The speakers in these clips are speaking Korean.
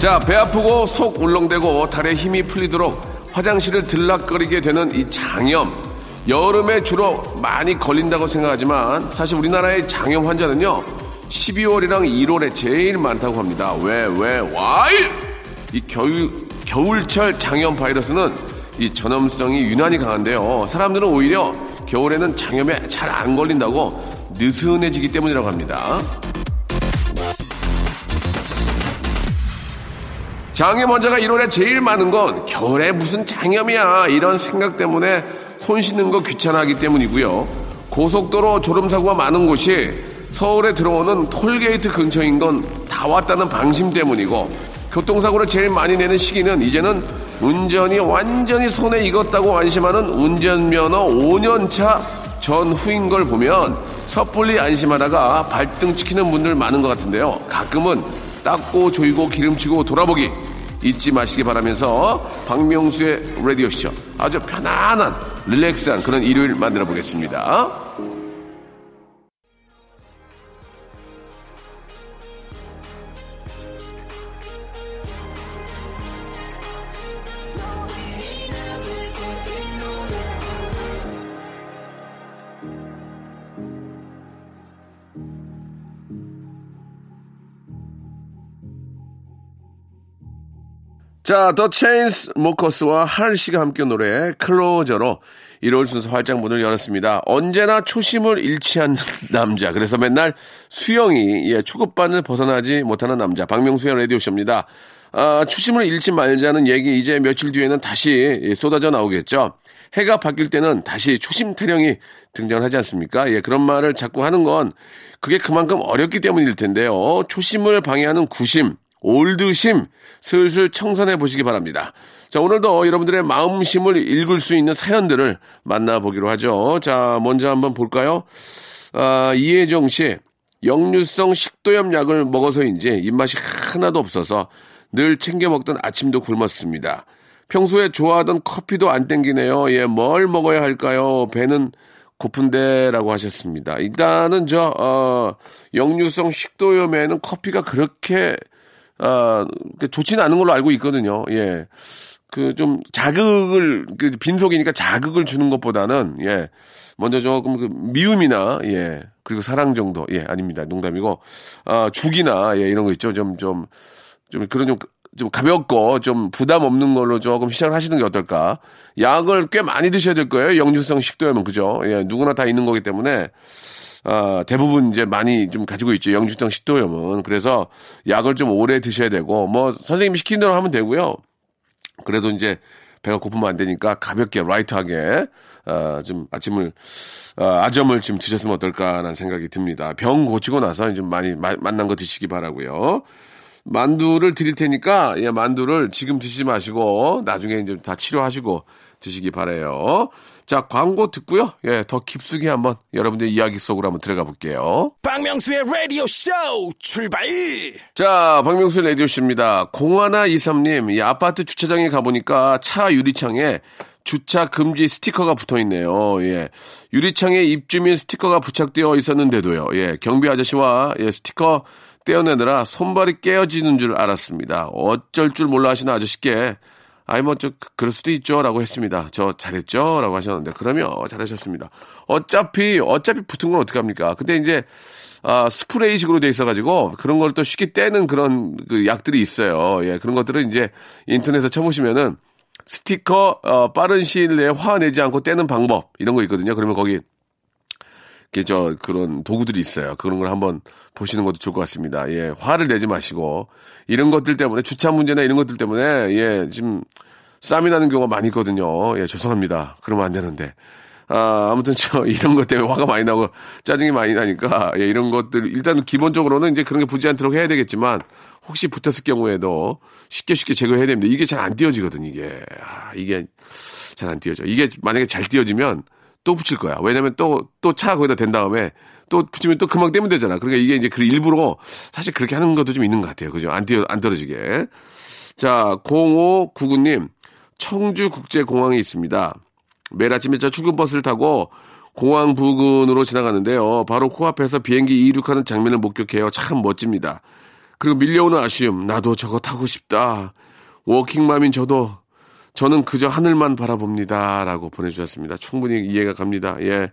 자, 배 아프고 속 울렁대고 다리에 힘이 풀리도록 화장실을 들락거리게 되는 이 장염. 여름에 주로 많이 걸린다고 생각하지만 사실 우리나라의 장염 환자는요. 12월이랑 1월에 제일 많다고 합니다. 왜, 왜, 와이! 이 겨울, 겨울철 장염 바이러스는 이 전염성이 유난히 강한데요. 사람들은 오히려 겨울에는 장염에 잘 안 걸린다고 느슨해지기 때문이라고 합니다. 장염 환자가 1월에 제일 많은 건 겨울에 무슨 장염이야 이런 생각 때문에 손 씻는 거 귀찮아하기 때문이고요. 고속도로 졸음사고가 많은 곳이 서울에 들어오는 톨게이트 근처인 건 다 왔다는 방심 때문이고 교통사고를 제일 많이 내는 시기는 이제는 운전이 완전히 손에 익었다고 안심하는 운전면허 5년차 전후인 걸 보면 섣불리 안심하다가 발등 찍히는 분들 많은 것 같은데요. 가끔은 닦고 조이고 기름치고 돌아보기 잊지 마시기 바라면서 박명수의 라디오쇼 아주 편안한 릴렉스한 그런 일요일 만들어 보겠습니다. 자, 더 체인스 모커스와 할 씨가 함께 노래 클로저로 1월 순서 활짝 문을 열었습니다. 언제나 초심을 잃지 않는 남자. 그래서 맨날 수영이 예, 초급반을 벗어나지 못하는 남자. 박명수의 라디오쇼입니다. 아, 초심을 잃지 말자는 얘기 이제 며칠 뒤에는 다시 예, 쏟아져 나오겠죠. 해가 바뀔 때는 다시 초심 타령이 등장을 하지 않습니까? 예, 그런 말을 자꾸 하는 건 그게 그만큼 어렵기 때문일 텐데요. 초심을 방해하는 구심, 올드심 슬슬 청산해 보시기 바랍니다. 자, 오늘도 여러분들의 마음심을 읽을 수 있는 사연들을 만나보기로 하죠. 자, 먼저 한번 볼까요? 아, 이혜정 씨. 역류성 식도염 약을 먹어서인지 입맛이 하나도 없어서 늘 챙겨 먹던 아침도 굶었습니다. 평소에 좋아하던 커피도 안 땡기네요. 예, 뭘 먹어야 할까요? 배는 고픈데라고 하셨습니다. 일단은 저 어, 역류성 식도염에는 커피가 그렇게 어, 좋지는 않은 걸로 알고 있거든요. 예. 그 좀 자극을 그 빈속이니까 자극을 주는 것보다는 예. 먼저 조금 그 미움이나 예. 그리고 사랑 정도. 예, 아닙니다. 농담이고 아, 죽이나 예, 이런 거 있죠. 좀 좀좀 그런 좀좀 가볍고 좀 부담 없는 걸로 조금 시작을 하시는 게 어떨까? 약을 꽤 많이 드셔야 될 거예요. 역류성 식도염은 그죠? 예, 누구나 다 있는 거기 때문에 아, 대부분 이제 많이 좀 가지고 있죠. 영주성 식도염은. 그래서 약을 좀 오래 드셔야 되고, 뭐, 선생님이 시킨 대로 하면 되고요. 그래도 이제 배가 고프면 안 되니까 가볍게, 라이트하게, 아, 좀 아침을, 아, 아점을 좀 드셨으면 어떨까라는 생각이 듭니다. 병 고치고 나서 좀 많이 마, 만난 거 드시기 바라고요 만두를 드릴 테니까, 예, 만두를 지금 드시지 마시고, 나중에 이제 다 치료하시고 드시기 바래요 자, 광고 듣고요. 예, 더 깊숙이 한번 여러분들 이야기 속으로 한번 들어가 볼게요. 박명수의 Radio Show 출발. 자, 박명수 라디오씨입니다. 0123님, 이 아파트 주차장에 가보니까 차 유리창에 주차 금지 스티커가 붙어 있네요. 예. 유리창에 입주민 스티커가 부착되어 있었는데도요. 예. 경비 아저씨와 예, 스티커 떼어내느라 손발이 깨어지는 줄 알았습니다. 어쩔 줄 몰라 하시는 아저씨께 아이 뭐 저 그럴 수도 있죠라고 했습니다. 저 잘했죠라고 하셨는데 그러면 잘하셨습니다. 어차피 어차피 붙은 건 어떡합니까? 근데 이제 아, 스프레이식으로 돼 있어가지고 그런 걸 또 쉽게 떼는 그런 그 약들이 있어요. 예, 그런 것들은 이제 인터넷에 쳐보시면은 스티커 어, 빠른 시일 내에 화 내지 않고 떼는 방법 이런 거 있거든요. 그러면 거기 저 그런 도구들이 있어요. 그런 걸 한번 보시는 것도 좋을 것 같습니다. 예, 화를 내지 마시고 이런 것들 때문에 주차 문제나 이런 것들 때문에 예, 지금 쌈이 나는 경우가 많이 있거든요. 예, 죄송합니다. 그러면 안 되는데. 아, 아무튼 저 이런 것 때문에 화가 많이 나고 짜증이 많이 나니까 예, 이런 것들 일단 기본적으로는 이제 그런 게 붙지 않도록 해야 되겠지만 혹시 붙었을 경우에도 쉽게 쉽게 제거해야 됩니다. 이게 잘 안 띄어지거든 이게 아, 이게 잘 안 띄어져. 이게 만약에 잘 띄어지면 또 붙일 거야. 왜냐면 또 또 차 거기다 댄 다음에 또 붙이면 또 금방 떼면 되잖아. 그러니까 이게 이제 그 일부러 사실 그렇게 하는 것도 좀 있는 것 같아요. 그죠? 안 띄어 안 떨어지게. 자, 0599님 청주국제공항에 있습니다. 매일 아침에 저 출근 버스를 타고 공항 부근으로 지나가는데요. 바로 코앞에서 비행기 이륙하는 장면을 목격해요. 참 멋집니다. 그리고 밀려오는 아쉬움. 나도 저거 타고 싶다. 워킹맘인 저도 저는 그저 하늘만 바라봅니다. 라고 보내주셨습니다. 충분히 이해가 갑니다. 예.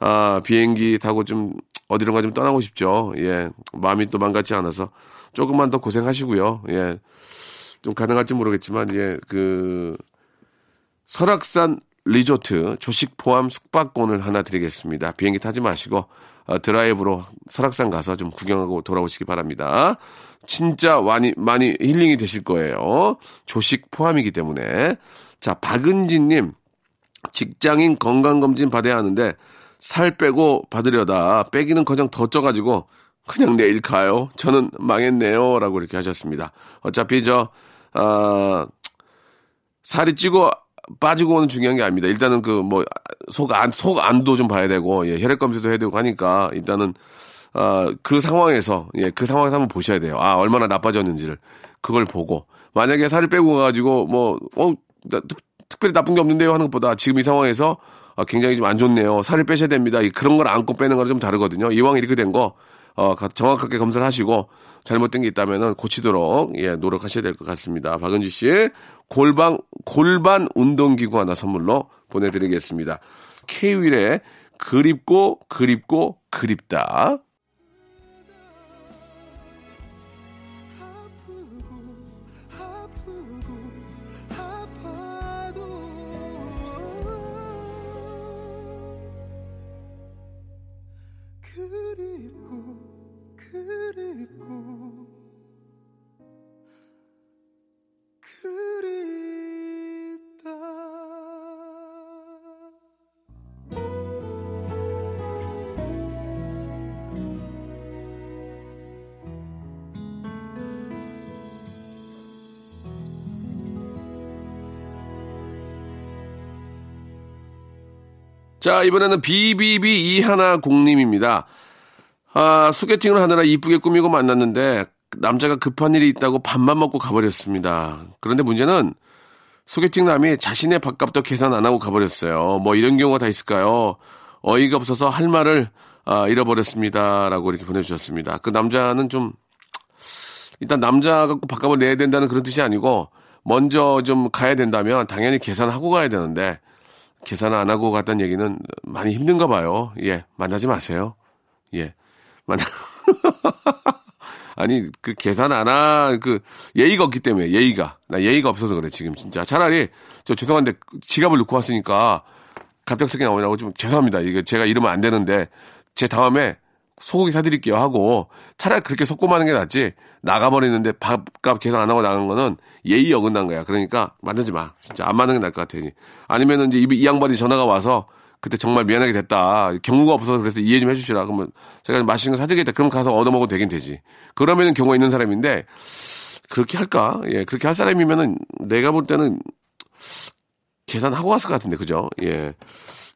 아, 비행기 타고 좀 어디론가 좀 떠나고 싶죠. 예. 마음이 또 망같지 않아서 조금만 더 고생하시고요. 예. 좀 가능할지 모르겠지만, 예. 그, 설악산 리조트 조식 포함 숙박권을 하나 드리겠습니다. 비행기 타지 마시고 어, 드라이브로 설악산 가서 좀 구경하고 돌아오시기 바랍니다. 진짜 많이 많이 힐링이 되실 거예요. 조식 포함이기 때문에 자 박은진 님 직장인 건강검진 받아야 하는데 살 빼고 받으려다 빼기는 커녕 더 쪄가지고 그냥 내일 가요. 저는 망했네요 라고 이렇게 하셨습니다. 어차피 저 아, 살이 찌고 빠지고 오는 중요한 게 아닙니다. 일단은 그 뭐 속 안, 속 안도 좀 봐야 되고, 예, 혈액 검사도 해야 되고 하니까 일단은 아, 그 상황에서, 예, 그 상황에서 한번 보셔야 돼요. 아, 얼마나 나빠졌는지를. 그걸 보고. 만약에 살을 빼고 가가지고, 뭐, 어, 나, 특, 특별히 나쁜 게 없는데요 하는 것보다 지금 이 상황에서 아, 굉장히 좀 안 좋네요. 살을 빼셔야 됩니다. 그런 걸 안고 빼는 거랑 좀 다르거든요. 이왕 이렇게 된 거, 어, 정확하게 검사를 하시고 잘못된 게 있다면은 고치도록 예, 노력하셔야 될 것 같습니다. 박은지 씨 골반 골반 운동기구 하나 선물로 보내드리겠습니다. K-윌의 그립고 그립고 그립다. 자, 이번에는 BBB 이하나 공님입니다. 아, 소개팅을 하느라 이쁘게 꾸미고 만났는데 남자가 급한 일이 있다고 밥만 먹고 가버렸습니다. 그런데 문제는 소개팅 남이 자신의 밥값도 계산 안 하고 가버렸어요. 뭐 이런 경우가 다 있을까요? 어이가 없어서 할 말을 아, 잃어버렸습니다. 라고 이렇게 보내주셨습니다. 그 남자는 좀, 일단 남자가 밥값을 내야 된다는 그런 뜻이 아니고, 먼저 좀 가야 된다면 당연히 계산하고 가야 되는데, 계산 안 하고 갔다는 얘기는 많이 힘든가 봐요. 예, 만나지 마세요. 예, 만나. 아니, 그 계산 안 한, 그, 예의가 없기 때문에, 예의가. 나 예의가 없어서 그래, 지금 진짜. 차라리, 저 죄송한데, 지갑을 넣고 왔으니까, 갑작스럽게 나오냐고 좀 죄송합니다. 이게 제가 이러면 안 되는데, 제 다음에 소고기 사드릴게요 하고, 차라리 그렇게 속고마는 게 낫지, 나가버리는데 밥값 계산 안 하고 나간 거는 예의 어긋난 거야. 그러니까, 만들지 마. 진짜 안 맞는 게 나을 것 같아. 아니면은 이제 이 양반이 전화가 와서, 그때 정말 미안하게 됐다. 경우가 없어서 그래서 이해 좀 해주시라. 그러면 제가 맛있는 거 사드리겠다. 그럼 가서 얻어먹어도 되긴 되지. 그러면은 경우가 있는 사람인데 그렇게 할까? 예, 그렇게 할 사람이면은 내가 볼 때는 계산하고 왔을 것 같은데, 그죠? 예.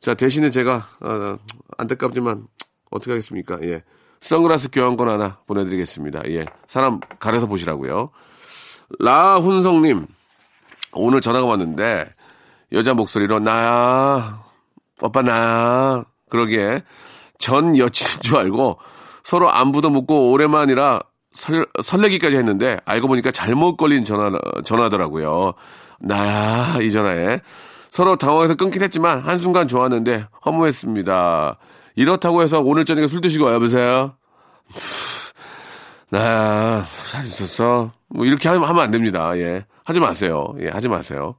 자, 대신에 제가, 어, 안타깝지만 어떻게 하겠습니까? 예. 선글라스 교환권 하나 보내드리겠습니다. 예. 사람 가려서 보시라고요. 라훈성님, 오늘 전화가 왔는데, 여자 목소리로, 나야, 오빠 나 그러기에 전 여친인 줄 알고 서로 안부도 묻고 오랜만이라 설, 설레기까지 했는데 알고 보니까 잘못 걸린 전화 전화더라고요. 나야 이 전화에 서로 당황해서 끊긴 했지만 한순간 좋았는데 허무했습니다. 이렇다고 해서 오늘 저녁에 술 드시고 여보세요? 나야 잘 있었어? 뭐 이렇게 하면 안 됩니다. 예 하지 마세요. 예 하지 마세요.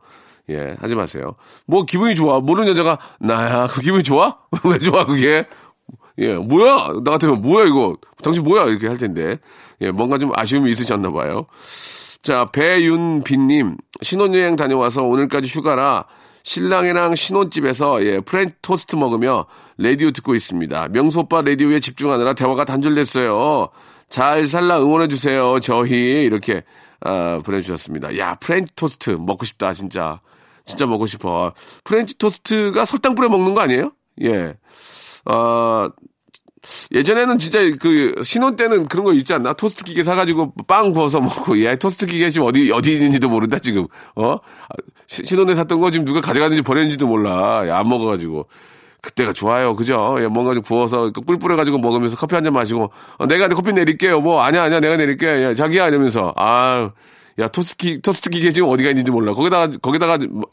예, 하지 마세요. 뭐 기분이 좋아. 모르는 여자가 나야. 그 기분이 좋아? 왜 좋아 그게? 예, 뭐야? 나 같으면 뭐야 이거? 당신 뭐야? 이렇게 할 텐데. 예, 뭔가 좀 아쉬움이 있으셨나 봐요. 자, 배윤빈님 신혼여행 다녀와서 오늘까지 휴가라 신랑이랑 신혼집에서 예, 프렌치 토스트 먹으며 라디오 듣고 있습니다. 명수 오빠 라디오에 집중하느라 대화가 단절됐어요. 잘 살라 응원해 주세요. 저희 이렇게 아, 보내주셨습니다. 야 프렌치 토스트 먹고 싶다 진짜. 진짜 먹고 싶어. 프렌치 토스트가 설탕 뿌려 먹는 거 아니에요? 예. 어, 예전에는 진짜 그 신혼 때는 그런 거 있지 않나? 토스트 기계 사가지고 빵 구워서 먹고, 예, 토스트 기계 지금 어디, 어디 있는지도 모른다, 지금. 어? 시- 신혼에 샀던 거 지금 누가 가져갔는지 버렸는지도 몰라. 예, 안 먹어가지고. 그때가 좋아요. 그죠? 예, 뭔가 좀 구워서 꿀 뿌려가지고 먹으면서 커피 한 잔 마시고, 어, 내가 커피 내릴게요. 뭐, 아니야, 아니야, 내가 내릴게. 예, 자기야, 이러면서. 아 야, 토스트 기, 토스트 기계 지금 어디가 있는지 몰라. 거기다가, 거기다가, 뭐,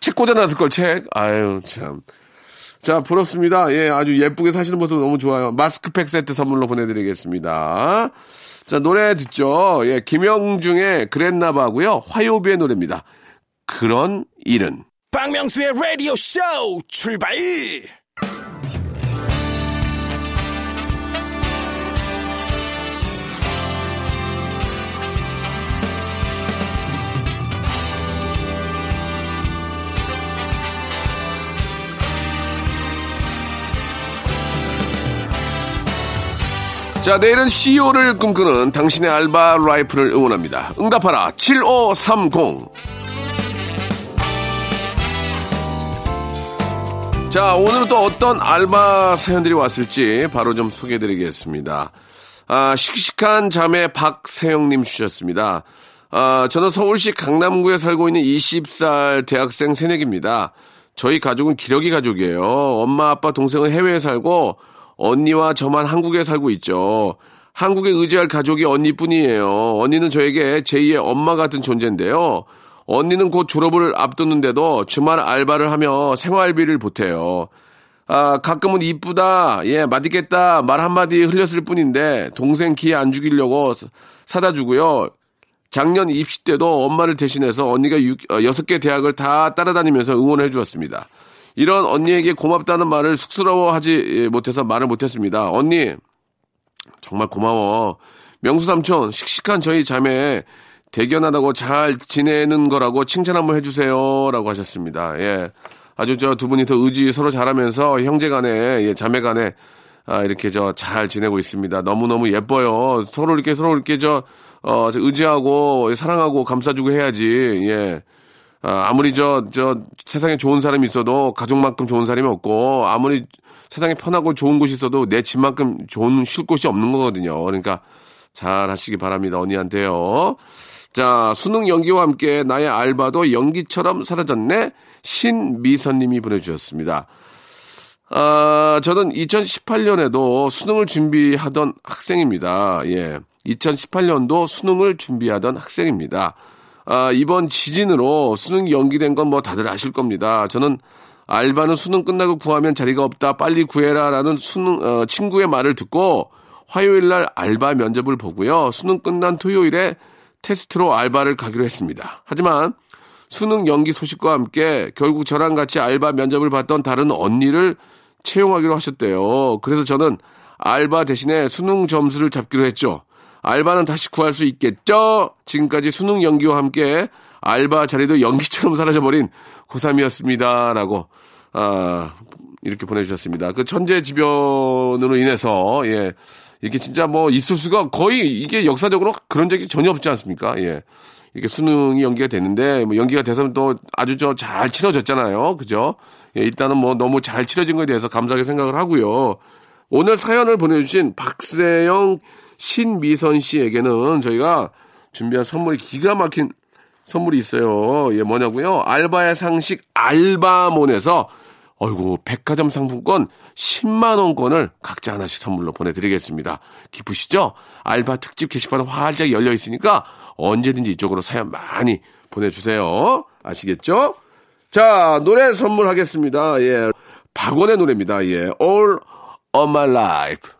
책 꽂아놨을 걸, 책. 아유, 참. 자, 부럽습니다. 예, 아주 예쁘게 사시는 모습 너무 좋아요. 마스크팩 세트 선물로 보내드리겠습니다. 자, 노래 듣죠. 예, 김영중의 그랬나봐고요 화요비의 노래입니다. 그런 일은. 박명수의 라디오 쇼 출발! 자, 내일은 CEO를 꿈꾸는 당신의 알바 라이프를 응원합니다. 응답하라 7530. 자, 오늘은 또 어떤 알바 사연들이 왔을지 바로 좀 소개해 드리겠습니다. 아, 씩씩한 자매 박세영님 주셨습니다. 아, 저는 서울시 강남구에 살고 있는 20살 대학생 새내기입니다. 저희 가족은 기러기 가족이에요. 엄마, 아빠, 동생은 해외에 살고 언니와 저만 한국에 살고 있죠. 한국에 의지할 가족이 언니뿐이에요. 언니는 저에게 제2의 엄마 같은 존재인데요. 언니는 곧 졸업을 앞두는데도 주말 알바를 하며 생활비를 보태요. 아, 가끔은 이쁘다, 예, 맛있겠다, 말 한마디 흘렸을 뿐인데, 동생 기회 안 죽이려고 사- 사다 주고요. 작년 입시 때도 엄마를 대신해서 언니가 육, 어, 여섯 개 대학을 다 따라다니면서 응원해 주었습니다. 이런 언니에게 고맙다는 말을 쑥스러워하지 못해서 말을 못했습니다. 언니, 정말 고마워. 명수 삼촌, 씩씩한 저희 자매 대견하다고 잘 지내는 거라고 칭찬 한번 해주세요. 라고 하셨습니다. 예. 아주 저 두 분이 더 의지 서로 잘하면서 형제 간에, 예, 자매 간에, 아, 이렇게 저 잘 지내고 있습니다. 너무너무 예뻐요. 서로 이렇게 서로 이렇게 저, 어, 저 의지하고 사랑하고 감싸주고 해야지. 예. 아, 아무리 저, 저, 세상에 좋은 사람이 있어도 가족만큼 좋은 사람이 없고, 아무리 세상에 편하고 좋은 곳이 있어도 내 집만큼 좋은 쉴 곳이 없는 거거든요. 그러니까 잘 하시기 바랍니다. 언니한테요. 자, 수능 연기와 함께 나의 알바도 연기처럼 사라졌네? 신미선님이 보내주셨습니다. 아, 저는 2018년에도 수능을 준비하던 학생입니다. 예. 2018년도 수능을 준비하던 학생입니다. 아, 이번 지진으로 수능 연기된 건 뭐 다들 아실 겁니다. 저는 알바는 수능 끝나고 구하면 자리가 없다. 빨리 구해라라는 수능 어, 친구의 말을 듣고 화요일 날 알바 면접을 보고요. 수능 끝난 토요일에 테스트로 알바를 가기로 했습니다. 하지만 수능 연기 소식과 함께 결국 저랑 같이 알바 면접을 봤던 다른 언니를 채용하기로 하셨대요. 그래서 저는 알바 대신에 수능 점수를 잡기로 했죠. 알바는 다시 구할 수 있겠죠? 지금까지 수능 연기와 함께 알바 자리도 연기처럼 사라져버린 고3이었습니다. 라고, 아, 이렇게 보내주셨습니다. 그 천재지변으로 인해서, 예. 이게 진짜 뭐 있을 수가 거의 이게 역사적으로 그런 적이 전혀 없지 않습니까? 예. 이게 수능이 연기가 됐는데, 뭐 연기가 돼서 또 아주 저 잘 치러졌잖아요. 그죠? 예, 일단은 뭐 너무 잘 치러진 거에 대해서 감사하게 생각을 하고요. 오늘 사연을 보내주신 박세영 신미선 씨에게는 저희가 준비한 선물이 기가 막힌 선물이 있어요. 예, 뭐냐고요? 알바의 상식 알바몬에서 어이구 백화점 상품권 10만 원권을 각자 하나씩 선물로 보내드리겠습니다. 기쁘시죠? 알바 특집 게시판 활짝 열려 있으니까 언제든지 이쪽으로 사연 많이 보내주세요. 아시겠죠? 자 노래 선물하겠습니다. 예, 박원의 노래입니다. 예, All of My Life.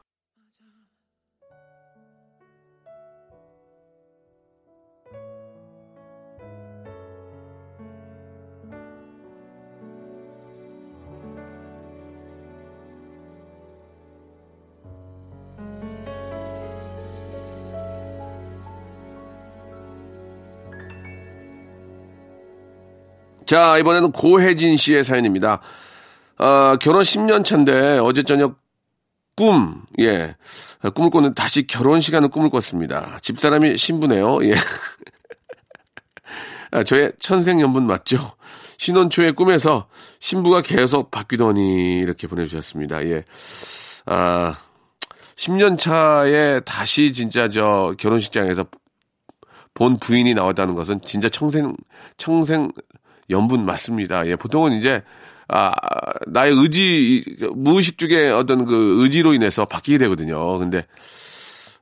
자, 이번에는 고혜진 씨의 사연입니다. 아, 결혼 10년 차인데 어제 저녁 꿈, 예. 꿈을 꿨는 다시 결혼 시간을 꿈을 꿨습니다. 집사람이 신부네요. 예. 아, 저의 천생연분 맞죠? 신혼 초에 꿈에서 신부가 계속 바뀌더니 이렇게 보내주셨습니다. 예. 아, 10년 차에 다시 진짜 저 결혼식장에서 본 부인이 나왔다는 것은 진짜 청생, 천생연분 맞습니다. 예. 보통은 이제 아, 나의 의지, 무의식 중에 어떤 그 의지로 인해서 바뀌게 되거든요. 근데,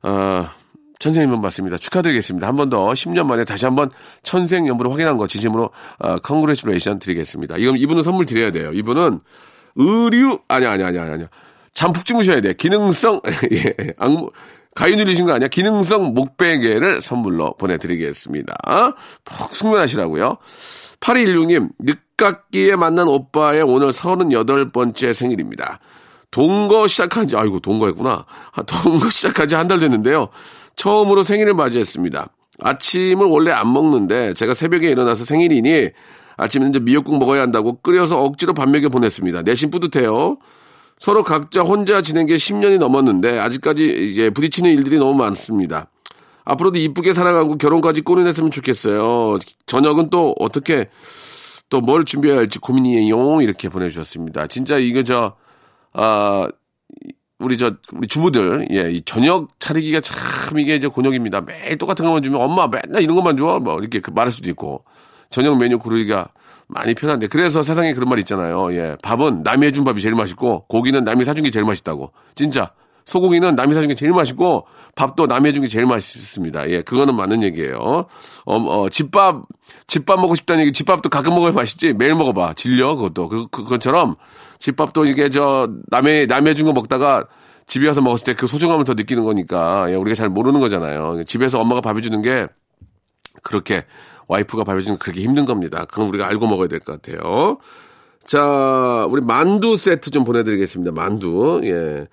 아, 천생연분 맞습니다. 축하드리겠습니다. 한 번 더 10년 만에 다시 한번 천생연분을 확인한 거 진심으로 어, congratulation 드리겠습니다. 이건 이분은 선물 드려야 돼요. 이분은 의류 아니 아니 아니 아니 아니 잠 푹 주무셔야 돼. 기능성 예. 악몽 가위 눌리신 거 아니야? 기능성 목베개를 선물로 보내드리겠습니다. 푹 숙면하시라고요. 8216님, 늦깎이에 만난 오빠의 오늘 38번째 생일입니다. 동거 시작한 지, 아이고, 동거했구나. 아, 동거 시작한 지 한 달 됐는데요. 처음으로 생일을 맞이했습니다. 아침을 원래 안 먹는데 제가 새벽에 일어나서 생일이니 아침에 이제 미역국 먹어야 한다고 끓여서 억지로 밥 먹여 보냈습니다. 내심 뿌듯해요. 서로 각자 혼자 지낸 게 10년이 넘었는데 아직까지 이제 부딪히는 일들이 너무 많습니다. 앞으로도 이쁘게 살아가고 결혼까지 꼬리냈으면 좋겠어요. 저녁은 또 어떻게 또 뭘 준비해야 할지 고민이에요. 이렇게 보내주셨습니다. 진짜 이거 저, 아, 우리 저, 우리 주부들, 예, 이 저녁 차리기가 참 이게 이제 곤욕입니다. 매일 똑같은 것만 주면 엄마 맨날 이런 것만 줘. 뭐 이렇게 그 말할 수도 있고. 저녁 메뉴 고르기가 많이 편한데. 그래서 세상에 그런 말 있잖아요. 예, 밥은 남이 해준 밥이 제일 맛있고, 고기는 남이 사준 게 제일 맛있다고. 진짜. 소고기는 남이 사준 게 제일 맛있고 밥도 남이 해준 게 제일 맛있습니다. 예, 그거는 맞는 얘기예요. 어, 어, 집밥 집밥 먹고 싶다는 얘기. 집밥도 가끔 먹어야 맛있지. 매일 먹어봐. 질려 그것도. 그, 그 그것처럼 집밥도 이게 저 남의 남이 해준 거 먹다가 집에 와서 먹었을 때 그 소중함을 더 느끼는 거니까 예, 우리가 잘 모르는 거잖아요. 집에서 엄마가 밥 해주는 게 그렇게 와이프가 밥 해주는 게 그렇게 힘든 겁니다. 그건 우리가 알고 먹어야 될 것 같아요. 자, 우리 만두 세트 좀 보내드리겠습니다. 만두. 예.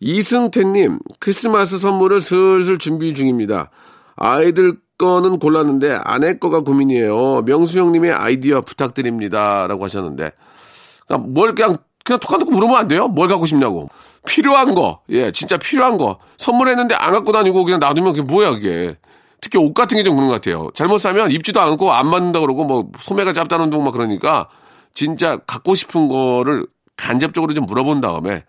이승태님, 크리스마스 선물을 슬슬 준비 중입니다. 아이들 거는 골랐는데 아내 거가 고민이에요. 명수 형님의 아이디어 부탁드립니다. 라고 하셨는데. 그냥 뭘 그냥, 그냥 거 물으면 안 돼요? 뭘 갖고 싶냐고. 필요한 거. 예, 진짜 필요한 거. 선물했는데 안 갖고 다니고 그냥 놔두면 그게 뭐야, 그게. 특히 옷 같은 게 좀 그런 것 같아요. 잘못 사면 입지도 않고 안 맞는다 그러고 뭐 소매가 짧다는 둥 막 그러니까 진짜 갖고 싶은 거를 간접적으로 좀 물어본 다음에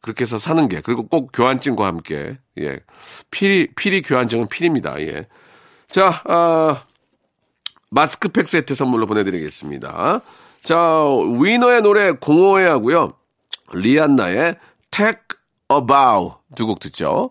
그렇게 해서 사는 게 그리고 꼭 교환증과 함께 예 필히 필히 교환증은 필입니다 예. 자 아, 마스크팩 세트 선물로 보내드리겠습니다. 자 위너의 노래 공허해 하고요 리안나의 Take a Bow 두 곡 듣죠.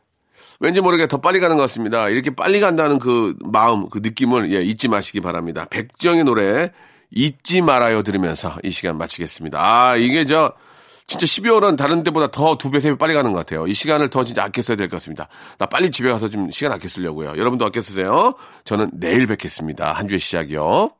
왠지 모르게 더 빨리 가는 것 같습니다. 이렇게 빨리 간다는 그 마음, 그 느낌을 예, 잊지 마시기 바랍니다. 백정의 노래 잊지 말아요 들으면서 이 시간 마치겠습니다. 아, 이게 저 진짜 12월은 다른 때보다 더 두 배, 세 배 빨리 가는 것 같아요. 이 시간을 더 진짜 아껴 써야 될 것 같습니다. 나 빨리 집에 가서 좀 시간 아껴 쓰려고요. 여러분도 아껴 쓰세요. 저는 내일 뵙겠습니다. 한 주의 시작이요.